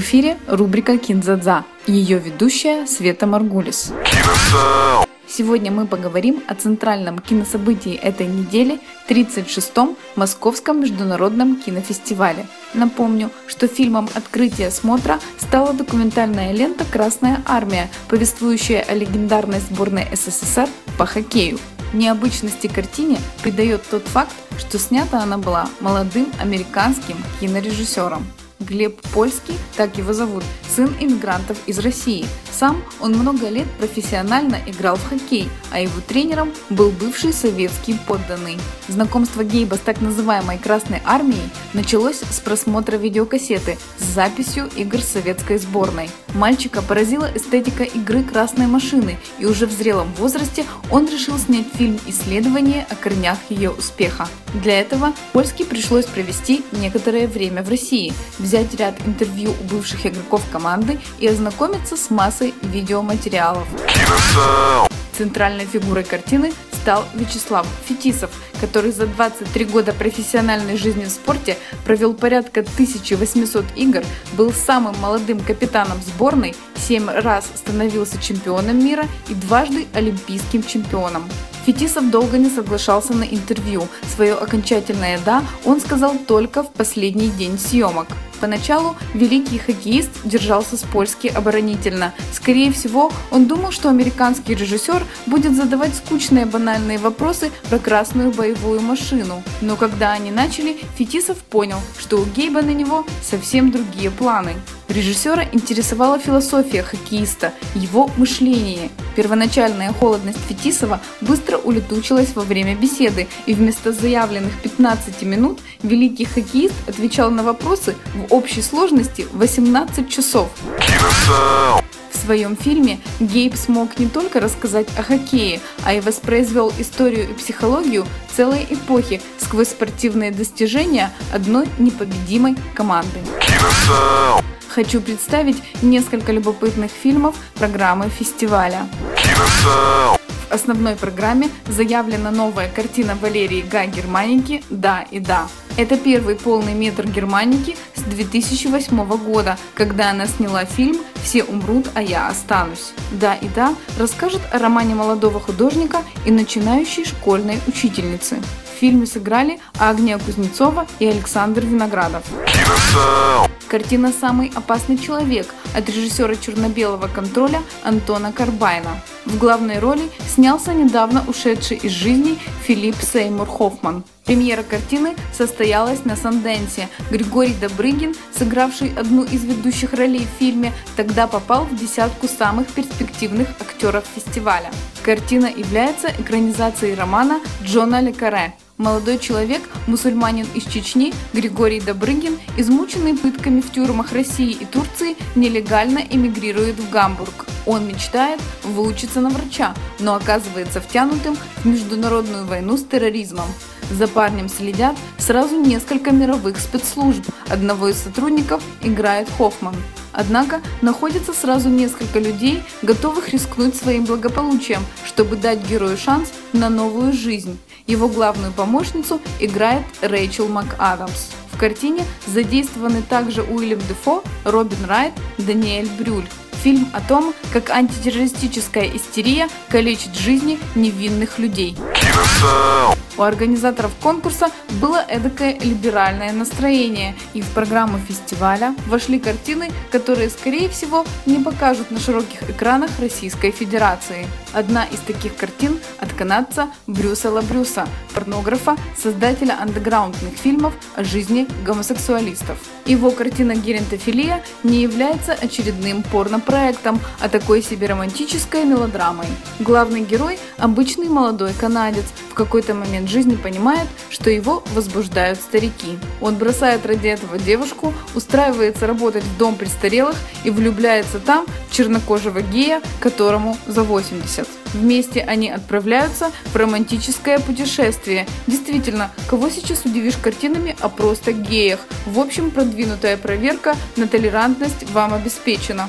В эфире рубрика «Кинзадза». Ее ведущая Света Маргулис. Сегодня мы поговорим о центральном кинособытии этой недели – 36-м Московском международном кинофестивале. Напомню, что фильмом открытия смотра стала документальная лента «Красная армия», повествующая о легендарной сборной СССР по хоккею. Необычности картине придает тот факт, что снята она была молодым американским кинорежиссером. Глеб Польский, так его зовут, сын иммигрантов из России. Сам он много лет профессионально играл в хоккей, а его тренером был бывший советский подданный. Знакомство Гейба с так называемой Красной Армией началось с просмотра видеокассеты с записью игр советской сборной. Мальчика поразила эстетика игры красной машины, и уже в зрелом возрасте он решил снять фильм «Исследование о корнях ее успеха». Для этого Польский пришлось провести некоторое время в России, взять ряд интервью у бывших игроков команды и ознакомиться с массой видеоматериалов. Центральной фигурой картины стал Вячеслав Фетисов, который за 23 года профессиональной жизни в спорте провел порядка 1800 игр, был самым молодым капитаном сборной, 7 раз становился чемпионом мира и дважды олимпийским чемпионом. Фетисов долго не соглашался на интервью. Свое окончательное «да» он сказал только в последний день съемок. Поначалу великий хоккеист держался с польски оборонительно. Скорее всего, он думал, что американский режиссер будет задавать скучные банальные вопросы про красную боевую машину. Но когда они начали, Фетисов понял, что у Гейба на него совсем другие планы. Режиссера интересовала философия хоккеиста, его мышление. Первоначальная холодность Фетисова быстро улетучилась во время беседы, и вместо заявленных 15 минут великий хоккеист отвечал на вопросы в общей сложности 18 часов. В своем фильме Гейб смог не только рассказать о хоккее, а и воспроизвел историю и психологию целой эпохи сквозь спортивные достижения одной непобедимой команды. Хочу представить несколько любопытных фильмов программы фестиваля. В основной программе заявлена новая картина Валерии Га Германики «Да и да». Это первый полный метр Германики с 2008 года, когда она сняла фильм «Все умрут, а я останусь». «Да и да» расскажет о романе молодого художника и начинающей школьной учительницы. Фильме сыграли Агния Кузнецова и Александр Виноградов. Картина «Самый опасный человек» от режиссера черно-белого контроля Антона Карбайна. В главной роли снялся недавно ушедший из жизни Филипп Сеймур Хоффман. Премьера картины состоялась на Санденсе. Григорий Добрыгин, сыгравший одну из ведущих ролей в фильме, тогда попал в десятку самых перспективных актеров фестиваля. Картина является экранизацией романа Джона Лекаре Молодой человек, мусульманин из Чечни Григорий Добрыгин, измученный пытками в тюрьмах России и Турции, нелегально эмигрирует в Гамбург. Он мечтает выучиться на врача, но оказывается втянутым в международную войну с терроризмом. За парнем следят сразу несколько мировых спецслужб. Одного из сотрудников играет Хоффман. Однако находится сразу несколько людей, готовых рискнуть своим благополучием, чтобы дать герою шанс на новую жизнь. Его главную помощницу играет Рэйчел МакАдамс. В картине задействованы также Уильям Дефо, Робин Райт, Даниэль Брюль. Фильм о том, как антитеррористическая истерия калечит жизни невинных людей. У организаторов конкурса было эдакое либеральное настроение, и в программу фестиваля вошли картины, которые, скорее всего, не покажут на широких экранах Российской Федерации. Одна из таких картин от канадца Брюса Лабрюса, порнографа, создателя андеграундных фильмов о жизни гомосексуалистов. Его картина «Геронтофилия» не является очередным порнопроектом, а такой себе романтической мелодрамой. Главный герой – обычный молодой канадец, в какой-то момент жизни понимает, что его возбуждают старики. Он бросает ради этого девушку, устраивается работать в дом престарелых и влюбляется там в чернокожего гея, которому за 80. Вместе они отправляются в романтическое путешествие. Действительно, кого сейчас удивишь картинами о просто геях? В общем, продвинутая проверка на толерантность вам обеспечена.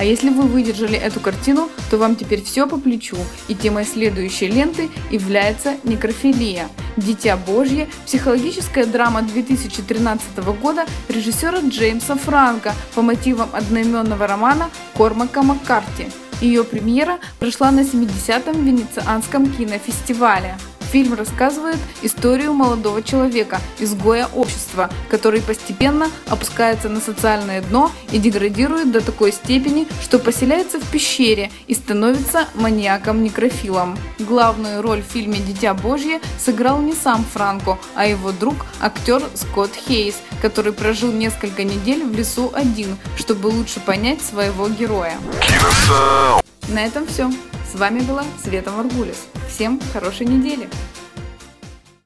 А если вы выдержали эту картину, то вам теперь все по плечу, и темой следующей ленты является некрофилия. «Дитя Божье» – психологическая драма 2013 года режиссера Джеймса Франка по мотивам одноименного романа Кормака Маккарти. Ее премьера прошла на 70-м Венецианском кинофестивале. Фильм рассказывает историю молодого человека, изгоя общества, который постепенно опускается на социальное дно и деградирует до такой степени, что поселяется в пещере и становится маньяком-некрофилом. Главную роль в фильме «Дитя Божье» сыграл не сам Франко, а его друг, актер Скотт Хейс, который прожил несколько недель в лесу один, чтобы лучше понять своего героя. На этом все. С вами была Света Маргулис. Всем хорошей недели!